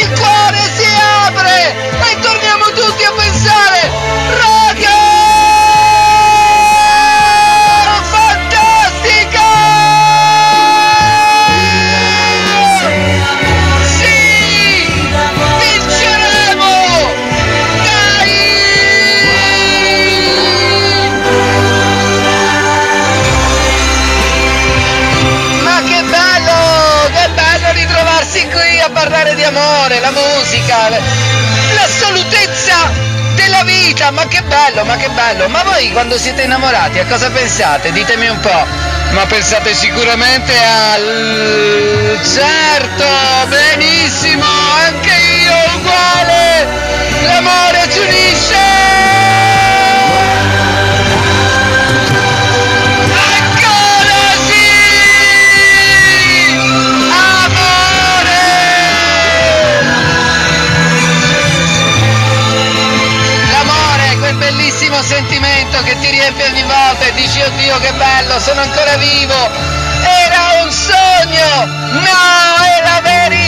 Il cuore si apre! E torniamo tutti a pensare! A parlare di amore, la musica, l'assolutezza della vita, ma che bello, ma che bello! Ma voi quando siete innamorati a cosa pensate? Ditemi un po'. Ma pensate sicuramente al... Certo, benissimo, bellissimo sentimento che ti riempie ogni volta e dici oddio che bello, sono ancora vivo! Era un sogno! No, è la verità!